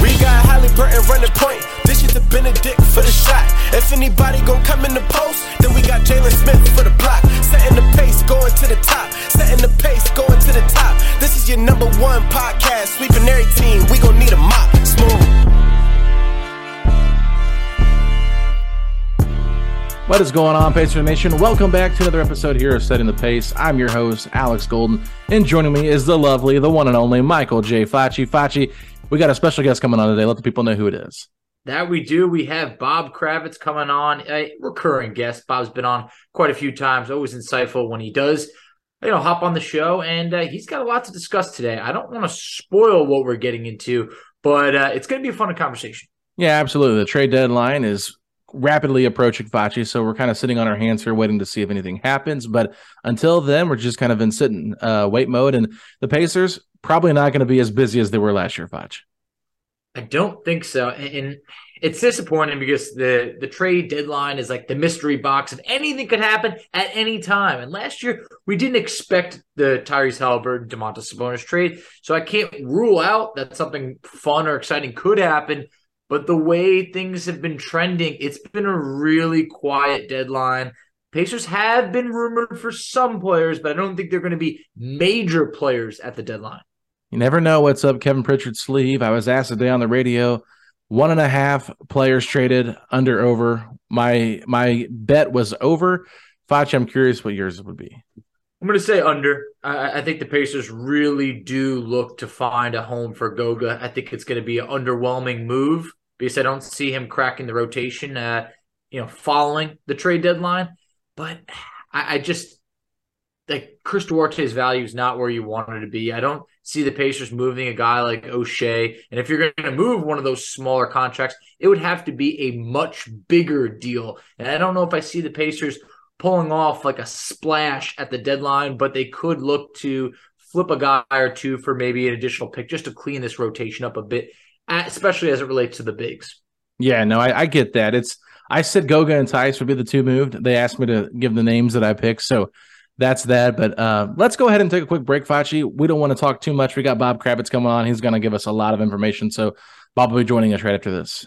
We got Haliburton running point. This is the Benedict for the shot. If anybody gon' come in the post, then we got Jalen Smith for the block. Setting the pace, going to the top. Setting the pace, going to the top. This is your number one podcast. Sweeping every team. We gon' need a mop. Smooth. What is going on, Pacer Nation? Welcome back to another episode here of Setting the Pace. I'm your host, Alex Golden, and joining me is the lovely, the one and only Michael J. Facci. Facci, we got a special guest coming on today. Let the people know who it is. That we do. We have Bob Kravitz coming on, a recurring guest. Bob's been on quite a few times, always insightful when he does, you know, hop on the show. And uh, he's got a lot to discuss today. I don't want to spoil what we're getting into, but uh, it's going to be a fun conversation. Yeah, absolutely. The trade deadline is rapidly approaching Facci, so we're kind of sitting on our hands here, waiting to see if anything happens. But until then, we're just kind of in sitting uh, wait mode. And the Pacers probably not going to be as busy as they were last year, Facci. I don't think so. And it's disappointing because the the trade deadline is like the mystery box of anything could happen at any time. And last year we didn't expect the Tyrese Haliburton Domantas Sabonis trade, so I can't rule out that something fun or exciting could happen. But the way things have been trending, it's been a really quiet deadline. Pacers have been rumored for some players, but I don't think they're going to be major players at the deadline. You never know what's up Kevin Pritchard's sleeve. I was asked today on the radio, one and a half players traded under over. My my bet was over. Facci, I'm curious what yours would be. I'm going to say under. I, I, think the Pacers really do look to find a home for Goga. I think it's going to be an underwhelming move because I don't see him cracking the rotation. Uh, you know, following the trade deadline, but I, I just like Chris Duarte's value is not where you wanted to be. I don't see the Pacers moving a guy like Oshae. And if you're going to move one of those smaller contracts, it would have to be a much bigger deal. And I don't know if I see the Pacers pulling off like a splash at the deadline, but they could look to flip a guy or two for maybe an additional pick just to clean this rotation up a bit, especially as it relates to the bigs. Yeah, no, I, I get that. It's I said Goga and Theis would be the two moved. They asked me to give the names that I picked, so that's that. But uh, let's go ahead and take a quick break, Facci. We don't want to talk too much. We got Bob Kravitz coming on. He's going to give us a lot of information. So Bob will be joining us right after this.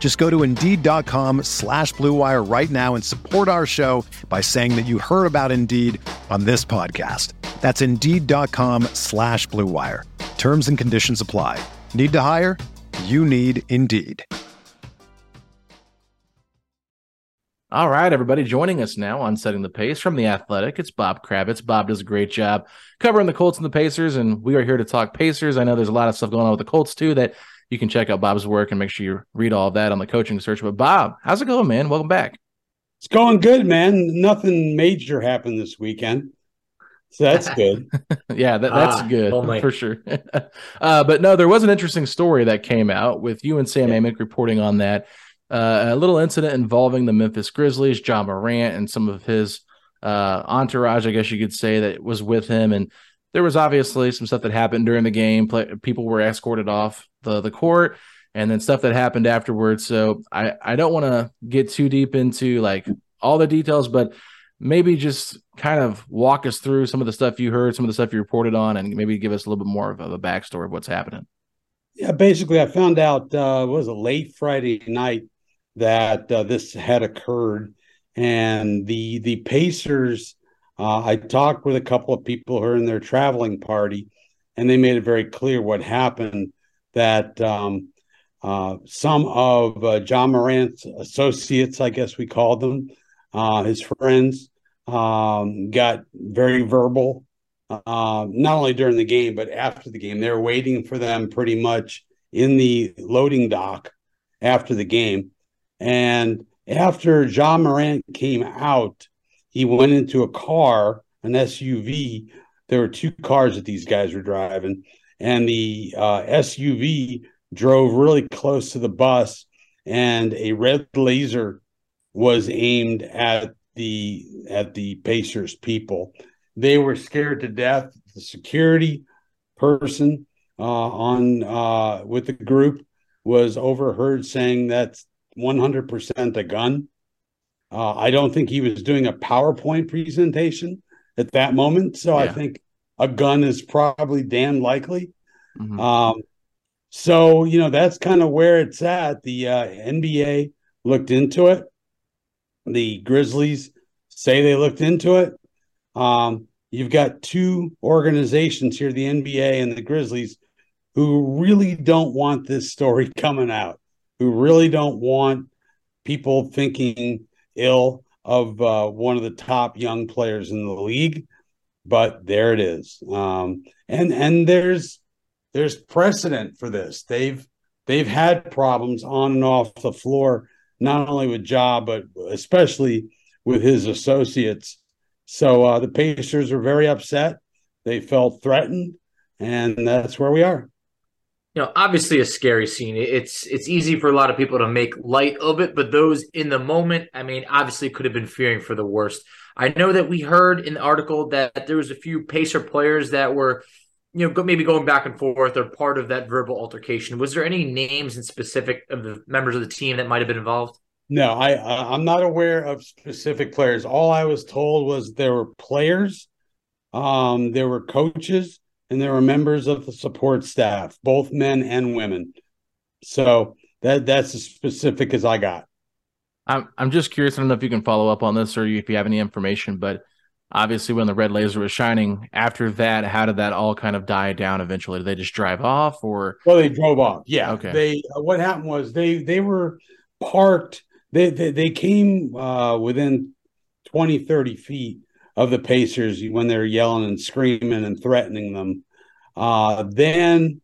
Just go to Indeed.com slash BlueWire right now and support our show by saying that you heard about Indeed on this podcast. That's Indeed.com slash BlueWire. Terms and conditions apply. Need to hire? You need Indeed. All right, everybody, joining us now on setting the pace from the Athletic. It's Bob Kravitz. Bob does a great job covering the Colts and the Pacers, and we are here to talk Pacers. I know there's a lot of stuff going on with the Colts too that you can check out Bob's work and make sure you read all of that on the coaching search. But Bob, how's it going, man? Welcome back. It's going good, man. Nothing major happened this weekend. So that's good. yeah, that, that's Ah, good only. for sure. uh, but no, there was an interesting story that came out with you and Sam Amick reporting on that. Uh, a little incident involving the Memphis Grizzlies, Ja Morant, and some of his uh, entourage, I guess you could say, that was with him. And there was obviously some stuff that happened during the game. Play, people were escorted off the, the court, and then stuff that happened afterwards. So I, I don't want to get too deep into like all the details, but maybe just kind of walk us through some of the stuff you heard, some of the stuff you reported on, and maybe give us a little bit more of a backstory of what's happening. Yeah, basically, I found out uh, was a late Friday night that uh, this had occurred, and the the Pacers. Uh, I talked with a couple of people who are in their traveling party, and they made it very clear what happened. That um, uh, some of uh, Ja Morant's associates, I guess we called them, uh, his friends, um, got very verbal uh, not only during the game but after the game. They were waiting for them pretty much in the loading dock after the game. And after Ja Morant came out, he went into a car, an SUV. There were two cars that these guys were driving, and the uh, SUV drove really close to the bus, and a red laser was aimed at the at the Pacers people they were scared to death. The security person uh, on uh, with the group was overheard saying that's 100% a gun. Uh, I don't think he was doing a PowerPoint presentation at that moment, so I think a gun is probably damn likely. Mhm. Um, so you know that's kind of where it's at. The uh, NBA looked into it. The Grizzlies say they looked into it. Um, you've got two organizations here, the NBA and the Grizzlies, who really don't want this story coming out, who really don't want people thinking ill of uh, one of the top young players in the league. But there it is, um, and and there's there's precedent for this. They've they've had problems on and off the floor, not only with Ja, but especially with his associates. So uh, the Pacers are very upset. They felt threatened, and that's where we are. you know, obviously a scary scene. It's it's easy for a lot of people to make light of it, but those in the moment, I mean, obviously could have been fearing for the worst. I know that we heard in the article that there was a few Pacer players that were, you know, maybe going back and forth or part of that verbal altercation. Was there any names in specific of the members of the team that might have been involved? No, I- I'm not aware of specific players. All I was told was there were players, um, there were coaches, and there were members of the support staff, both men and women. So that that's as specific as I got. I'm I'm just curious. I don't know if you can follow up on this or if you have any information, but obviously when the red laser was shining, after that, how did that all kind of die down eventually? Did they just drive off or Well, they drove off. Yeah. Okay. They uh, what happened was they they were parked. They they, they came uh, within 20, 30 feet of the Pacers when they were yelling and screaming and threatening them. Uh, then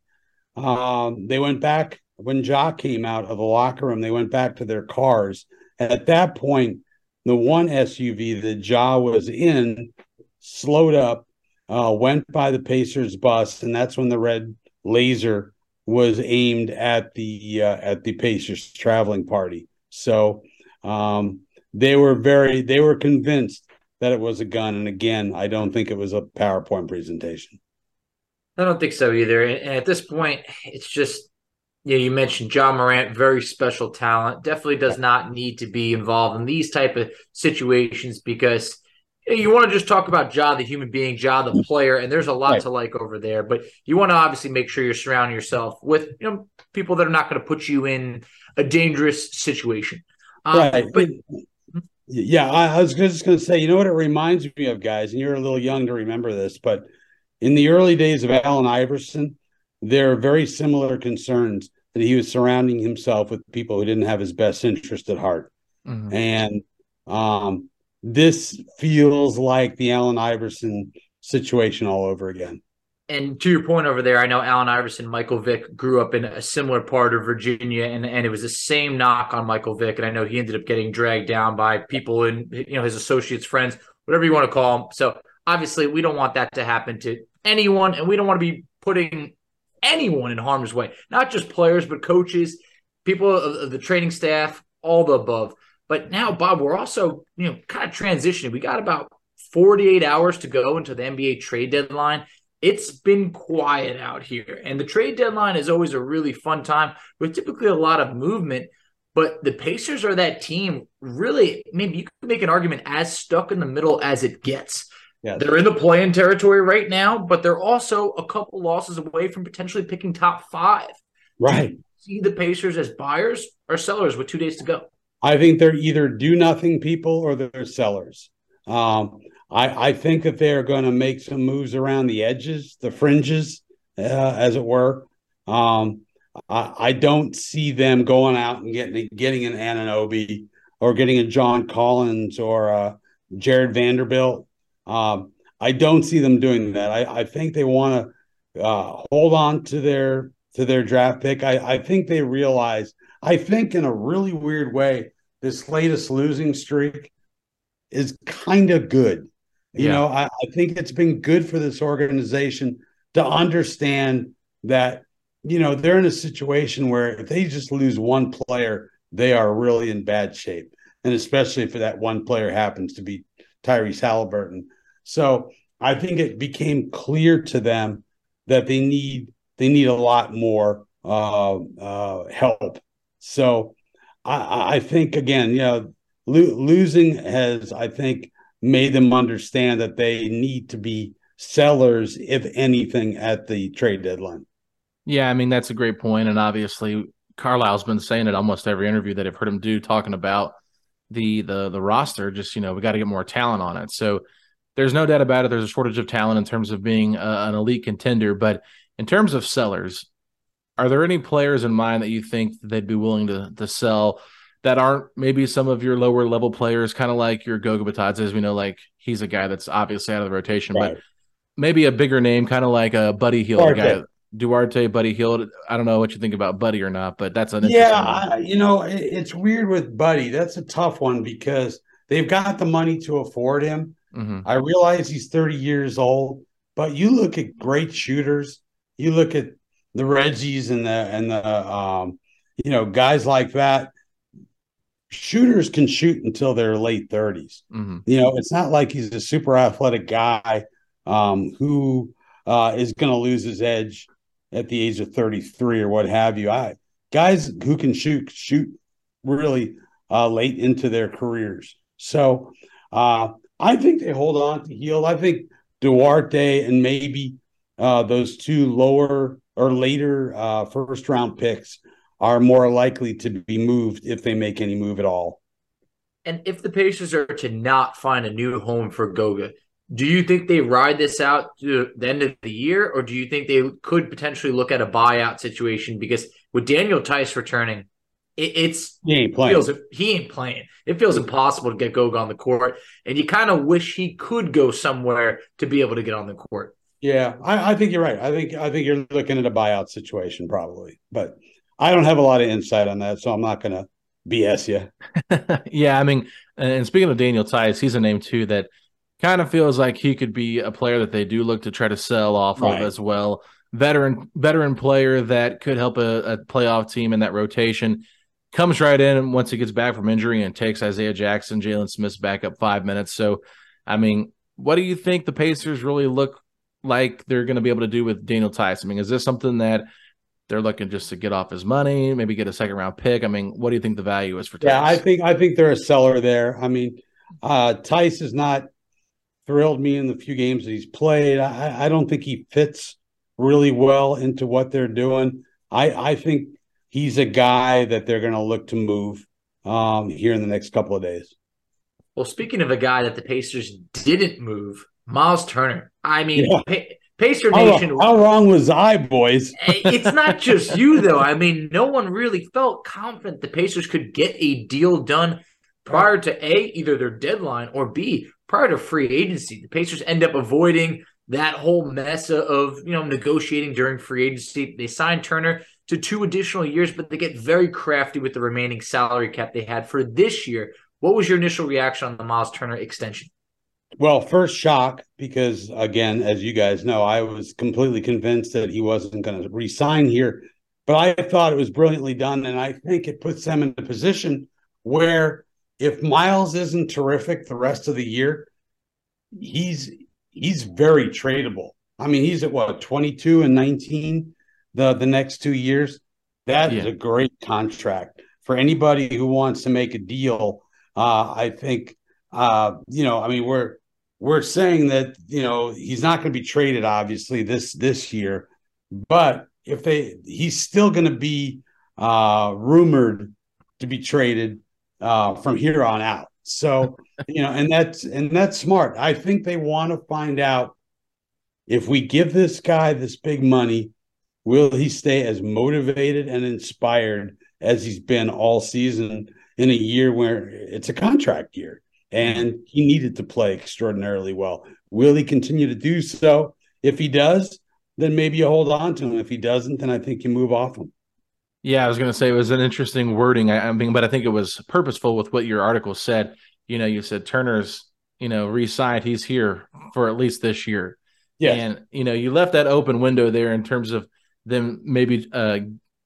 um, they went back when Ja came out of the locker room. They went back to their cars. At that point, the one SUV that Ja was in slowed up, uh, went by the Pacers bus, and that's when the red laser was aimed at the uh, at the Pacers traveling party. So um, they were very they were convinced that it was a gun. And again, I don't think it was a PowerPoint presentation. I don't think so either. And at this point, it's just you know, you mentioned Ja Morant, very special talent. Definitely does not need to be involved in these type of situations because you want to just talk about Ja, the human being, Ja, the player, and there's a lot right. to like over there. But you want to obviously make sure you're surrounding yourself with you know people that are not going to put you in a dangerous situation. Um, right. But yeah, I, I was just going to say, you know what it reminds me of, guys, and you're a little young to remember this, but in the early days of Allen Iverson, there are very similar concerns that he was surrounding himself with people who didn't have his best interest at heart. Mm-hmm. And um, this feels like the Allen Iverson situation all over again. And to your point over there, I know Allen Iverson, Michael Vick grew up in a similar part of Virginia, and, and it was the same knock on Michael Vick. And I know he ended up getting dragged down by people and you know his associates, friends, whatever you want to call them. So obviously, we don't want that to happen to anyone, and we don't want to be putting anyone in harm's way, not just players, but coaches, people of, the training staff, all the above. But now, Bob, we're also, you know, kind of transitioning. We got about 48 hours to go into the NBA trade deadline. It's been quiet out here. And the trade deadline is always a really fun time with typically a lot of movement. But the Pacers are that team, really, maybe you could make an argument as stuck in the middle as it gets. Yes. They're in the play-in territory right now, but they're also a couple losses away from potentially picking top five. Right. see the Pacers as buyers or sellers with two days to go? I think they're either do nothing people or they're sellers. Um, I, I think that they're going to make some moves around the edges, the fringes, uh, as it were. Um, I, I, don't see them going out and getting getting an Anunoby or getting a John Collins or a Jarred Vanderbilt. Um, I don't see them doing that. I, I think they want to uh, hold on to their to their draft pick. I, I think they realize. I think in a really weird way, this latest losing streak is kind of good. You yeah. know, I, I think it's been good for this organization to understand that you know they're in a situation where if they just lose one player, they are really in bad shape, and especially if that one player happens to be Tyrese Haliburton. So I think it became clear to them that they need they need a lot more uh, uh, help. So I, I think again, you know, lo- losing has I think made them understand that they need to be sellers, if anything, at the trade deadline. Yeah, I mean that's a great point, and obviously Carlisle's been saying it almost every interview that I've heard him do, talking about the the the roster. Just you know, we got to get more talent on it. So there's no doubt about it. There's a shortage of talent in terms of being a, an elite contender, but in terms of sellers, are there any players in mind that you think they'd be willing to to sell that aren't maybe some of your lower level players, kind of like your Goga Bitadze? We know like he's a guy that's obviously out of the rotation, right. but maybe a bigger name, kind of like a Buddy Hield guy. Duarte, Buddy Hield. I don't know what you think about Buddy or not, but that's an yeah. I, you know, it, it's weird with Buddy. That's a tough one because they've got the money to afford him. Mm-hmm. I realize he's 30 years old, but you look at great shooters. You look at the Reggies and the and the um, you know guys like that. Shooters can shoot until their late 30s. Mm-hmm. You know, it's not like he's a super athletic guy um, who uh, is going to lose his edge at the age of 33 or what have you. I guys who can shoot shoot really uh, late into their careers. So uh, I think they hold on to Hield. I think Duarte and maybe uh, those two lower or later uh, first round picks are more likely to be moved if they make any move at all. And if the Pacers are to not find a new home for Goga, do you think they ride this out to the end of the year, or do you think they could potentially look at a buyout situation? Because with Daniel Theis returning, it, it's he ain't playing. Feels, he ain't playing. It feels impossible to get Goga on the court, and you kind of wish he could go somewhere to be able to get on the court. Yeah, I, I, think you're right. I think I think you're looking at a buyout situation probably, but I don't have a lot of insight on that, so I'm not going to BS you. yeah, I mean, and speaking of Daniel Theis, he's a name too that kind of feels like he could be a player that they do look to try to sell off right. of as well. Veteran veteran player that could help a, a playoff team in that rotation. Comes right in once he gets back from injury and takes Isaiah Jackson, Jalen Smith's back up five minutes. So, I mean, what do you think the Pacers really look like they're going to be able to do with Daniel Theis? I mean, is this something that they're looking just to get off his money, maybe get a second round pick? I mean, what do you think the value is for? Theis? Yeah, I think I think they're a seller there. I mean, uh, Theis is not thrilled me in the few games that he's played. I, I don't think he fits really well into what they're doing. I, I think he's a guy that they're going to look to move um, here in the next couple of days. Well, speaking of a guy that the Pacers didn't move, Myles Turner. I mean, yeah. pa- Pacer Nation. How, how, wrong was I, boys? it's not just you, though. I mean, no one really felt confident the Pacers could get a deal done prior to A, either their deadline, or B, prior to free agency. The Pacers end up avoiding that whole mess of you know negotiating during free agency. They signed Turner to two additional years, but they get very crafty with the remaining salary cap they had for this year. What was your initial reaction on the Myles Turner extension? Well, first shock because again, as you guys know, I was completely convinced that he wasn't going to resign here, but I thought it was brilliantly done, and I think it puts them in a position where if Myles isn't terrific the rest of the year, he's he's very tradable. I mean, he's at what 22 and 19 the the next two years. That yeah. is a great contract for anybody who wants to make a deal. Uh, I think uh, you know, I mean, we're we're saying that you know he's not going to be traded, obviously this this year, but if they, he's still going to be uh, rumored to be traded uh, from here on out. So you know, and that's and that's smart. I think they want to find out if we give this guy this big money, will he stay as motivated and inspired as he's been all season in a year where it's a contract year and he needed to play extraordinarily well. Will he continue to do so? If he does, then maybe you hold on to him. If he doesn't, then I think you move off him. Yeah, I was going to say it was an interesting wording. I, I mean, but I think it was purposeful with what your article said. You know, you said Turner's, you know, re-signed. He's here for at least this year. Yeah, and you know, you left that open window there in terms of them maybe uh,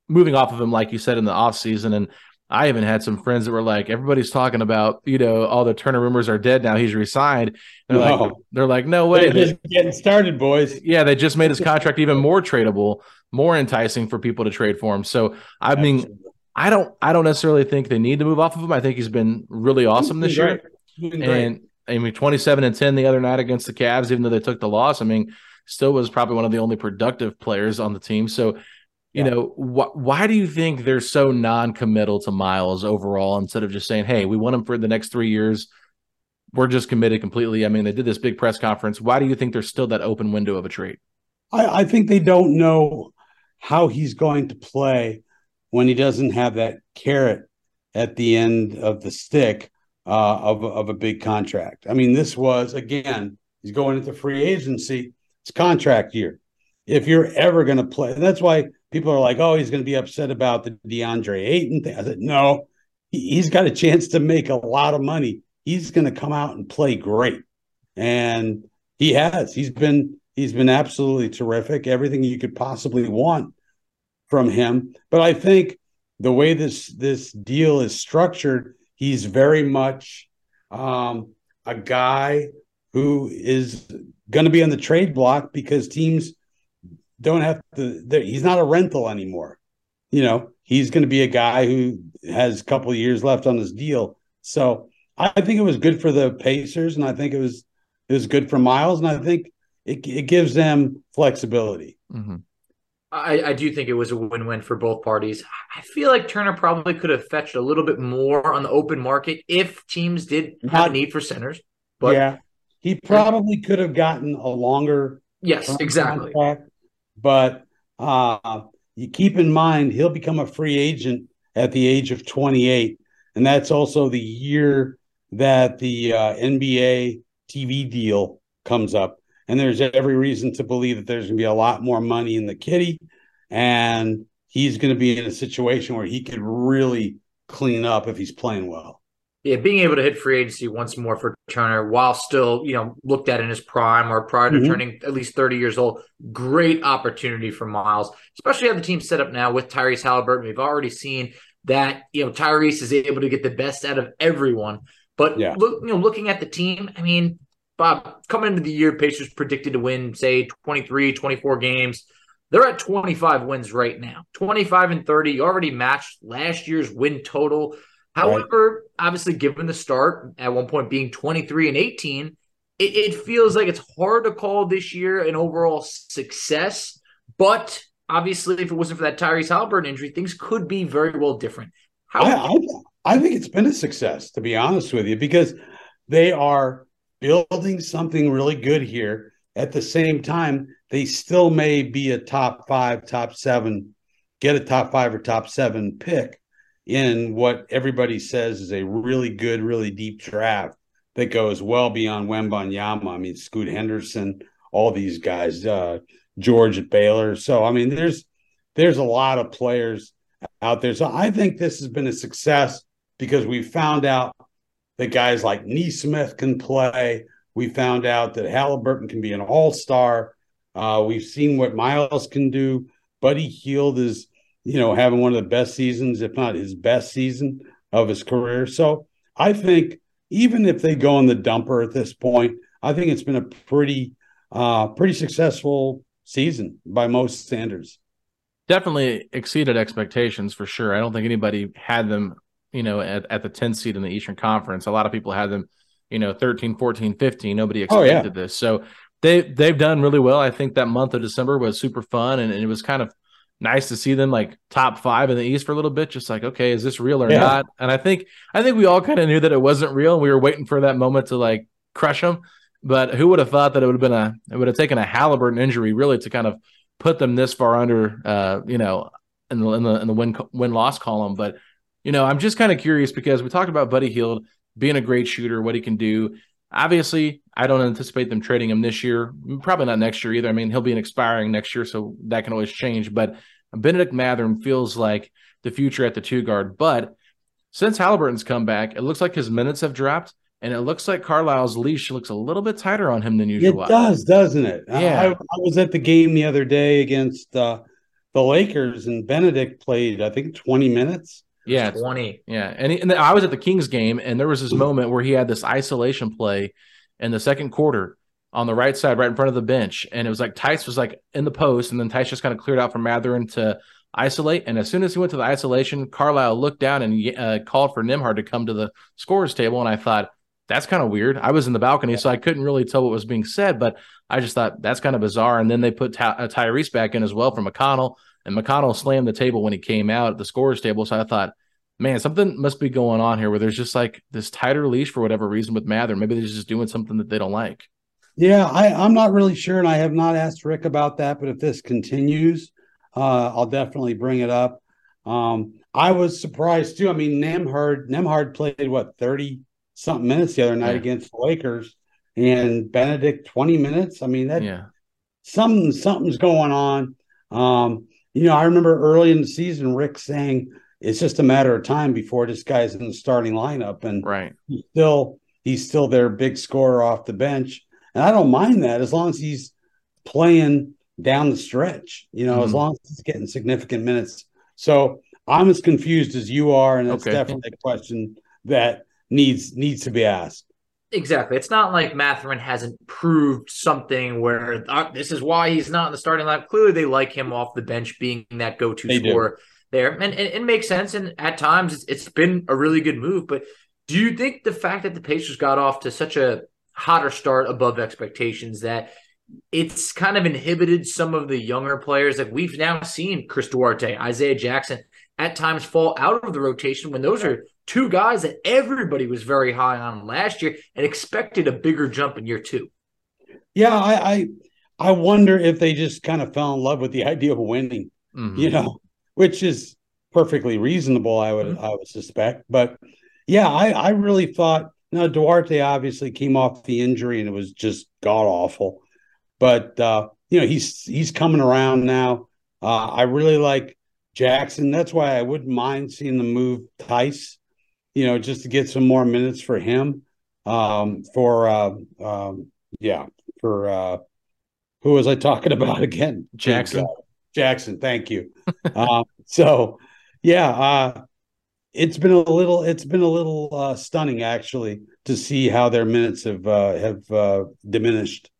moving off of him, like you said in the off season. And I even had some friends that were like, everybody's talking about, you know, all the Turner rumors are dead now. He's resigned. They're no. like, they're like, no way. They're just getting started, boys. Yeah, they just made his contract even more tradable more enticing for people to trade for him. So I mean, I don't I don't necessarily think they need to move off of him. I think he's been really awesome this year. And I mean, 27 and 10 the other night against the Cavs, even though they took the loss. I mean, still was probably one of the only productive players on the team. So, you yeah. know, wh- why do you think they're so non-committal to Myles overall instead of just saying, "Hey, we want him for the next three years"? We're just committed completely. I mean, they did this big press conference. Why do you think there's still that open window of a trade? I, I think they don't know how he's going to play when he doesn't have that carrot at the end of the stick uh, of, of a big contract. I mean, this was, again, he's going into free agency. It's contract year. If you're ever going to play, that's why people are like, oh, he's going to be upset about the DeAndre Ayton thing. I said, no, he, he's got a chance to make a lot of money. He's going to come out and play great. And he has. He's been He's been absolutely terrific. Everything you could possibly want from him. But I think the way this this deal is structured, he's very much um, a guy who is going to be on the trade block because teams don't have to. He's not a rental anymore. You know, he's going to be a guy who has a couple years left on his deal. So I think it was good for the Pacers, and I think it was it was good for Myles, and I think it, it gives them flexibility. Mm-hmm. I, I, do think it was a win-win for both parties. I feel like Turner probably could have fetched a little bit more on the open market if teams did have Not, a need for centers. But yeah, he probably could have gotten a longer. Yes, exactly. Contract, but uh, you keep in mind he'll become a free agent at the age of 28, and that's also the year that the uh, NBA TV deal comes up and there's every reason to believe that there's going to be a lot more money in the kitty and he's going to be in a situation where he could really clean up if he's playing well yeah being able to hit free agency once more for turner while still you know looked at in his prime or prior to mm-hmm. turning at least 30 years old great opportunity for myles especially how the team's set up now with tyrese haliburton we've already seen that you know tyrese is able to get the best out of everyone but yeah. look, you know, looking at the team, I mean, Bob, coming into the year, Pacers predicted to win, say, 23, 24 games. They're at 25 wins right now. 25 and 30. You already matched last year's win total. However, right. obviously, given the start at one point being 23 and 18, it, it feels like it's hard to call this year an overall success. But obviously, if it wasn't for that Tyrese Haliburton injury, things could be very well different. How I, I, I think it's been a success, to be honest with you, because they are building something really good here. At the same time, they still may be a top five, top seven, get a top five or top seven pick in what everybody says is a really good, really deep draft that goes well beyond Wembanyama. I mean, Scoot Henderson, all these guys, uh, George at Baylor. So I mean, there's there's a lot of players out there. So I think this has been a success because we found out that guys like Nesmith can play. We found out that Haliburton can be an all star. Uh, we've seen what Myles can do. Buddy Hield is, you know, having one of the best seasons, if not his best season of his career. So I think even if they go in the dumper at this point, I think it's been a pretty, uh, pretty successful season by most standards. Definitely exceeded expectations for sure. I don't think anybody had them, you know, at, at the 10th seed in the Eastern Conference. A lot of people had them, you know, 13, 14, 15. Nobody expected oh, yeah. this. So they they've done really well. I think that month of December was super fun and, and, it was kind of nice to see them like top five in the East for a little bit. Just like, okay, is this real or yeah. not? And I think I think we all kind of knew that it wasn't real. And we were waiting for that moment to like crush them. But who would have thought that it would have been a it would have taken a Haliburton injury really to kind of put them this far under uh, you know, in the in the in the win win loss column. But you know, I'm just kind of curious because we talked about Buddy Hield being a great shooter, what he can do. Obviously, I don't anticipate them trading him this year. Probably not next year either. I mean, he'll be an expiring next year, so that can always change. But Benedict Mathurin feels like the future at the two guard. But since Haliburton's come back, it looks like his minutes have dropped. And it looks like Carlisle's leash looks a little bit tighter on him than usual. It does, doesn't it? Yeah. I, I was at the game the other day against uh, the Lakers, and Benedict played, I think, 20 minutes. Yeah, 20. Yeah. And, he, and I was at the Kings game, and there was this moment where he had this isolation play in the second quarter on the right side, right in front of the bench. And it was like Theis was like in the post, and then Theis just kind of cleared out for Mathurin to isolate. And as soon as he went to the isolation, Carlisle looked down and uh, called for Nembhard to come to the scores table. And I thought, that's kind of weird. I was in the balcony, so I couldn't really tell what was being said, but I just thought that's kind of bizarre. And then they put Ty- uh, Tyrese back in as well for McConnell, and McConnell slammed the table when he came out at the scores table. So I thought, man, something must be going on here where there's just like this tighter leash for whatever reason with Mather. Maybe they're just doing something that they don't like. Yeah, I, I'm not really sure, and I have not asked Rick about that. But if this continues, uh, I'll definitely bring it up. Um, I was surprised too. I mean, Nemhard Nembhard played what 30 something minutes the other night yeah. against the Lakers, and Benedict twenty minutes. I mean that yeah. something something's going on. Um, you know, I remember early in the season, Rick saying it's just a matter of time before this guy's in the starting lineup, and right, he's still he's still their big scorer off the bench, and I don't mind that as long as he's playing down the stretch. You know, mm-hmm. as long as he's getting significant minutes. So I'm as confused as you are, and that's okay. definitely a question that needs needs to be asked. Exactly. It's not like Mathurin hasn't proved something where uh, this is why he's not in the starting lineup. Clearly, they like him off the bench being that go-to they scorer there, and, and, it makes sense. And at times, it's, it's been a really good move. But do you think the fact that the Pacers got off to such a hotter start above expectations that it's kind of inhibited some of the younger players? Like we've now seen Chris Duarte, Isaiah Jackson at times fall out of the rotation when those are two guys that everybody was very high on last year and expected a bigger jump in year two. Yeah, I I, I wonder if they just kind of fell in love with the idea of winning, mm-hmm. you know, which is perfectly reasonable, I would mm-hmm. I would suspect. But yeah, I, I really thought now Duarte obviously came off the injury and it was just god awful. But uh, you know, he's he's coming around now. Uh, I really like Jackson. That's why I wouldn't mind seeing the move Theis you know, just to get some more minutes for him. Um, for uh, um, yeah, for uh, who was I talking about again? Jackson. Jackson, thank you. um, so yeah, uh, it's been a little it's been a little uh, stunning actually to see how their minutes have uh, have uh, diminished.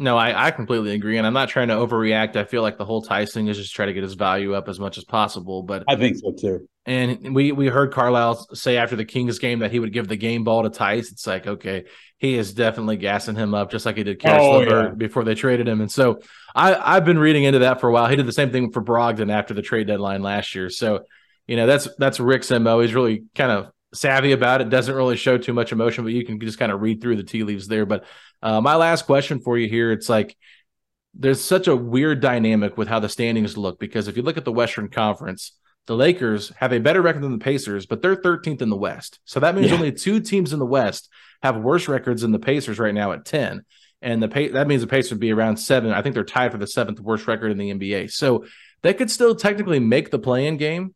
No, I, I completely agree, and I'm not trying to overreact. I feel like the whole Theis thing is just try to get his value up as much as possible. But I think so too. And we we heard Carlisle say after the Kings game that he would give the game ball to Theis. It's like okay, he is definitely gassing him up, just like he did Caris oh, yeah. before they traded him. And so I I've been reading into that for a while. He did the same thing for Brogdon after the trade deadline last year. So you know that's that's Rick's mo. He's really kind of savvy about it. Doesn't really show too much emotion, but you can just kind of read through the tea leaves there. But uh, my last question for you here, it's like there's such a weird dynamic with how the standings look because if you look at the Western Conference, the Lakers have a better record than the Pacers, but they're 13th in the West. So that means yeah. only two teams in the West have worse records than the Pacers right now at 10. And the that means the Pacers would be around seven. I think they're tied for the seventh worst record in the NBA. So they could still technically make the play-in game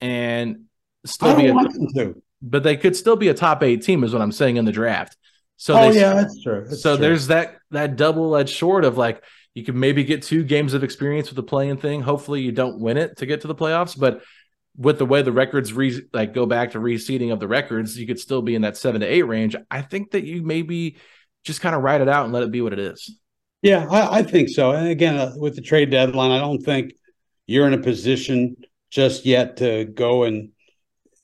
and still be a, but they could still be a top eight team, is what I'm saying in the draft. So oh they, yeah, that's true. That's so true. there's that that double edged sword of like you could maybe get two games of experience with the play-in thing. Hopefully you don't win it to get to the playoffs, but with the way the records re- like go back to reseeding of the records, you could still be in that seven to eight range. I think that you maybe just kind of write it out and let it be what it is. Yeah, I, I think so. And again, uh, with the trade deadline, I don't think you're in a position just yet to go and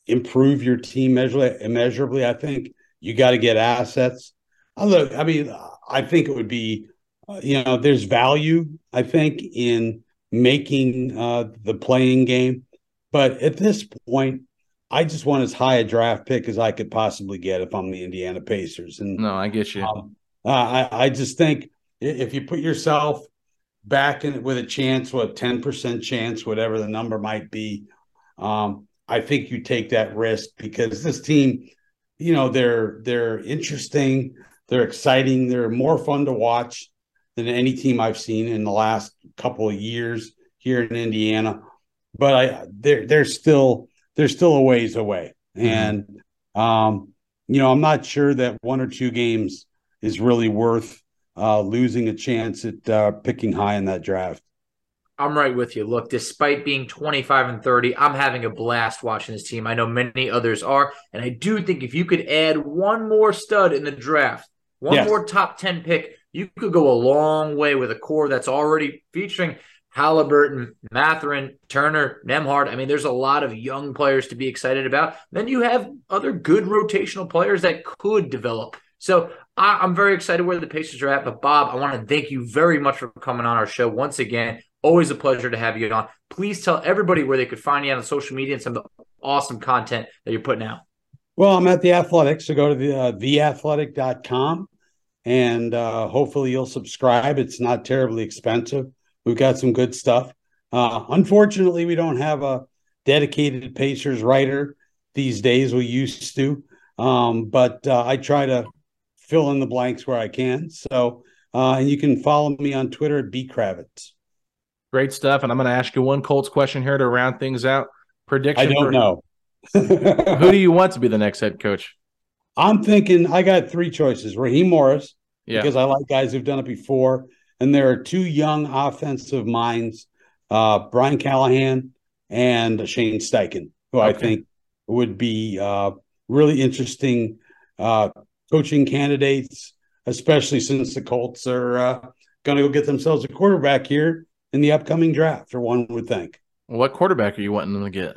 improve your team measurably. immeasurably. I think you got to get assets. I look, I mean, I think it would be, uh, you know, there's value. I think in making uh, the play-in game, but at this point, I just want as high a draft pick as I could possibly get if I'm the Indiana Pacers. And no, I get you. Um, I I just think if you put yourself back in with a chance, what ten percent chance, whatever the number might be, um, I think you take that risk because this team, you know, they're they're interesting, they're exciting, they're more fun to watch than any team I've seen in the last couple of years here in Indiana. But I they're they're still they're still a ways away. Mm-hmm. And um, you know, I'm not sure that one or two games is really worth uh, losing a chance at uh, picking high in that draft. I'm right with you. Look, despite being 25 and 30, I'm having a blast watching this team. I know many others are. And I do think if you could add one more stud in the draft, one yes. more top 10 pick, you could go a long way with a core that's already featuring Haliburton, Mathurin, Turner, Nembhard. I mean, there's a lot of young players to be excited about. Then you have other good rotational players that could develop. So I, am very excited where the Pacers are at. But Bob, I want to thank you very much for coming on our show once again. Always a pleasure to have you on. Please tell everybody where they could find you on social media and some of the awesome content that you're putting out. Well, I'm at the Athletic, so go to the uh, theathletic.com and uh, hopefully you'll subscribe. It's not terribly expensive. We've got some good stuff. Uh, unfortunately, we don't have a dedicated Pacers writer these days. We used to, um, but uh, I try to fill in the blanks where I can. So, uh, and you can follow me on Twitter at B Kravitz. Great stuff. And I'm going to ask you one Colts question here to round things out. Prediction. I don't for, know. who do you want to be the next head coach? I'm thinking I got three choices: Raheem Morris, yeah. because I like guys who've done it before, and there are two young offensive minds, uh, Brian Callahan and Shane Steichen, who okay. I think would be uh, really interesting uh, coaching candidates, especially since the Colts are uh, going to go get themselves a quarterback here in the upcoming draft, or one would think. What quarterback are you wanting them to get?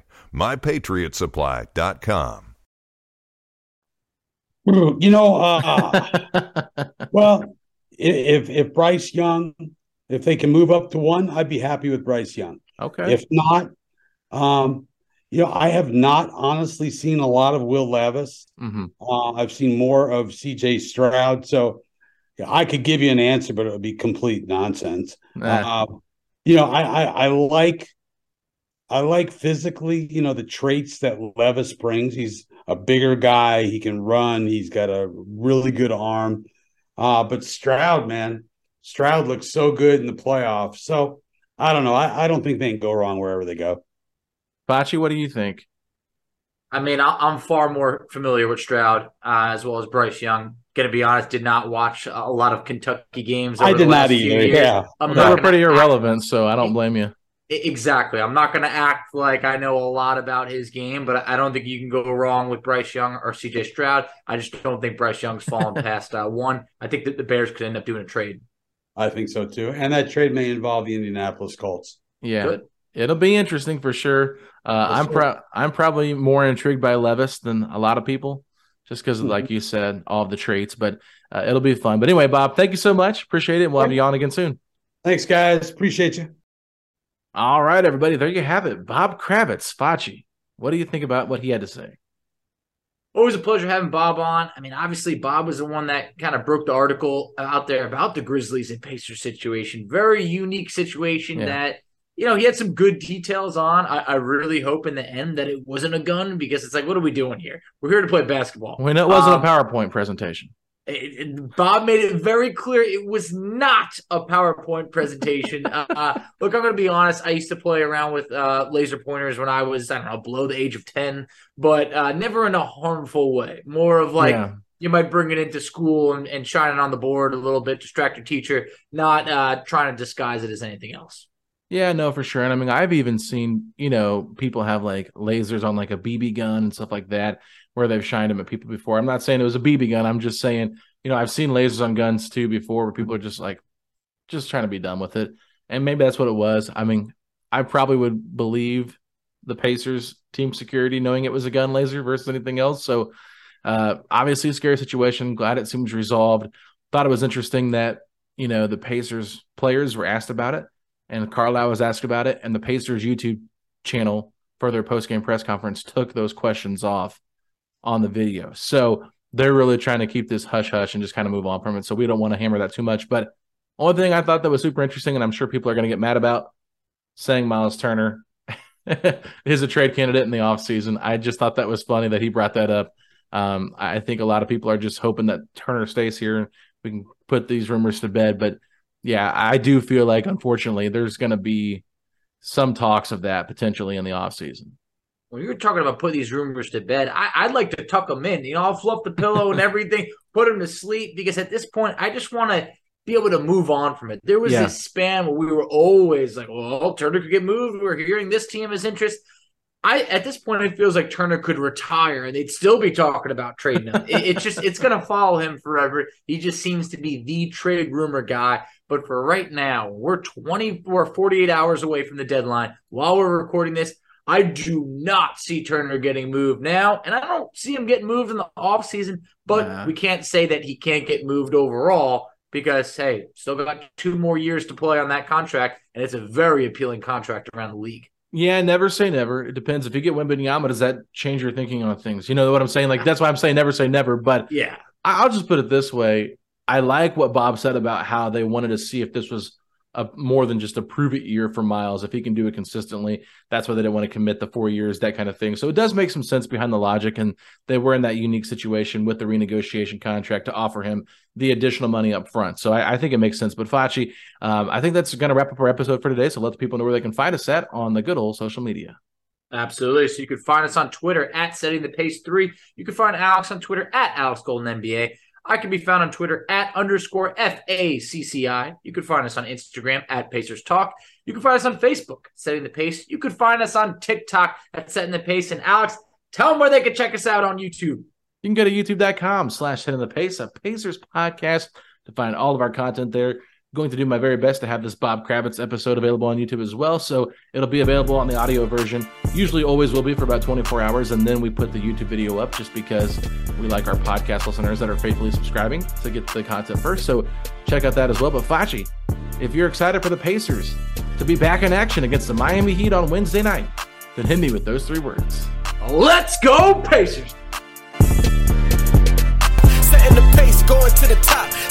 MyPatriotSupply.com. You know, uh, well, if if Bryce Young, if they can move up to one, I'd be happy with Bryce Young. Okay. If not, um, you know, I have not honestly seen a lot of Will Levis. hmm Uh, I've seen more of C.J. Stroud, so yeah, I could give you an answer, but it would be complete nonsense. Nah. Uh, you know, I, I I like I like physically, you know, the traits that Levis brings. He's a bigger guy. He can run. He's got a really good arm. Uh, but Stroud, man, Stroud looks so good in the playoffs. So I don't know. I, I don't think they can go wrong wherever they go. Facci, what do you think? I mean, I- I'm far more familiar with Stroud uh, as well as Bryce Young. Going to be honest, did not watch a lot of Kentucky games. I did the not last few either. years. Yeah. I'm They not were gonna pretty act- irrelevant, so I don't blame you. I- Exactly. I'm not going to act like I know a lot about his game, but I don't think you can go wrong with Bryce Young or CJ Stroud. I just don't think Bryce Young's fallen past uh, one. I think that the Bears could end up doing a trade. I think so too. And that trade may involve the Indianapolis Colts. Yeah. Good. It'll be interesting for sure. Uh, For I'm sure. pro- I'm probably more intrigued by Levis than a lot of people, just because, Mhm. like you said, all of the traits. But uh, it'll be fun. But anyway, Bob, thank you so much. Appreciate it. We'll have you on again soon. Thanks, guys. Appreciate you. All right, everybody. There you have it. Bob Kravitz, Facci. What do you think about what he had to say? Always a pleasure having Bob on. I mean, obviously, Bob was the one that kind of broke the article out there about the Grizzlies and Pacers situation. Very unique situation Yeah. that, you know, he had some good details on. I, I really hope in the end that it wasn't a gun because it's like, what are we doing here? We're here to play basketball. Know it wasn't Um, a PowerPoint presentation. It- it- Bob made it very clear it was not a PowerPoint presentation. uh, look, I'm going to be honest. I used to play around with uh, laser pointers when I was, I don't know, below the age of 10, but uh, never in a harmful way. More of like, yeah. you might bring it into school and, and shine it on the board a little bit, distract your teacher, not uh, trying to disguise it as anything else. Yeah, no, for sure. And I mean, I've even seen, you know, people have like lasers on like a BB gun and stuff like that, where they've shined them at people before. I'm not saying it was a BB gun. I'm just saying, you know, I've seen lasers on guns too before where people are just like, just trying to be done with it. And maybe that's what it was. I mean, I probably would believe the Pacers team security knowing it was a gun laser versus anything else. So, uh, obviously a scary situation. Glad it seems resolved. Thought it was interesting that, you know, the Pacers players were asked about it and Carlisle was asked about it, and the Pacers YouTube channel for their post game press conference took those questions off on the video. So they're really trying to keep this hush hush and just kind of move on from it. So we don't want to hammer that too much. But only thing I thought that was super interesting, and I'm sure people are going to get mad about saying Myles Turner is a trade candidate in the offseason. I just thought that was funny that he brought that up. Um, I think a lot of people are just hoping that Turner stays here and we can put these rumors to bed. But yeah, I do feel like unfortunately there's going to be some talks of that potentially in the offseason. When you're talking about putting these rumors to bed, I, I'd like to tuck them in. You know, I'll fluff the pillow and everything, put them to sleep because at this point, I just want to be able to move on from it. There was Yeah. this span where we were always like, "Well, Turner could get moved." We're hearing this team has interest. I at this point, it feels like Turner could retire and they'd still be talking about trading him. it, it's just it's going to follow him forever. He just seems to be the trade rumor guy. But for right now, we're 24, 48 hours away from the deadline. While we're recording this, I do not see Turner getting moved now, and I don't see him getting moved in the offseason, but Nah. we can't say that he can't get moved overall because, hey, still got two more years to play on that contract, and it's a very appealing contract around the league. Yeah, never say never. It depends. If you get Wembanyama, does that change your thinking on things? You know what I'm saying? Like that's why I'm saying never say never. But Yeah. I'll just put it this way: I like what Bob said about how they wanted to see if this was a more than just a prove it year for Myles. If he can do it consistently, that's why they didn't want to commit the four years, that kind of thing. So it does make some sense behind the logic, and they were in that unique situation with the renegotiation contract to offer him the additional money up front. So I, I think it makes sense. But Facci, um, I think that's going to wrap up our episode for today. So let the people know where they can find us at on the good old social media. Absolutely. So you can find us on Twitter at setting the pace three. You can find Alex on Twitter at Alex Golden NBA. I can be found on Twitter at underscore FACCI. You can find us on Instagram at Pacers Talk. You can find us on Facebook, Setting the Pace. You can find us on TikTok at Setting the Pace. And Alex, tell them where they can check us out on YouTube. You can go to youtube.com slash Setting the Pace, a Pacers podcast to find all of our content there going to do my very best to have this Bob Kravitz episode available on YouTube as well. So it'll be available on the audio version. Usually always will be for about 24 hours. And then we put the YouTube video up just because we like our podcast listeners that are faithfully subscribing to get the content first. So check out that as well. But Facci, if you're excited for the Pacers to be back in action against the Miami Heat on Wednesday night, then hit me with those three words. Let's go, Pacers! Setting the pace, going to the top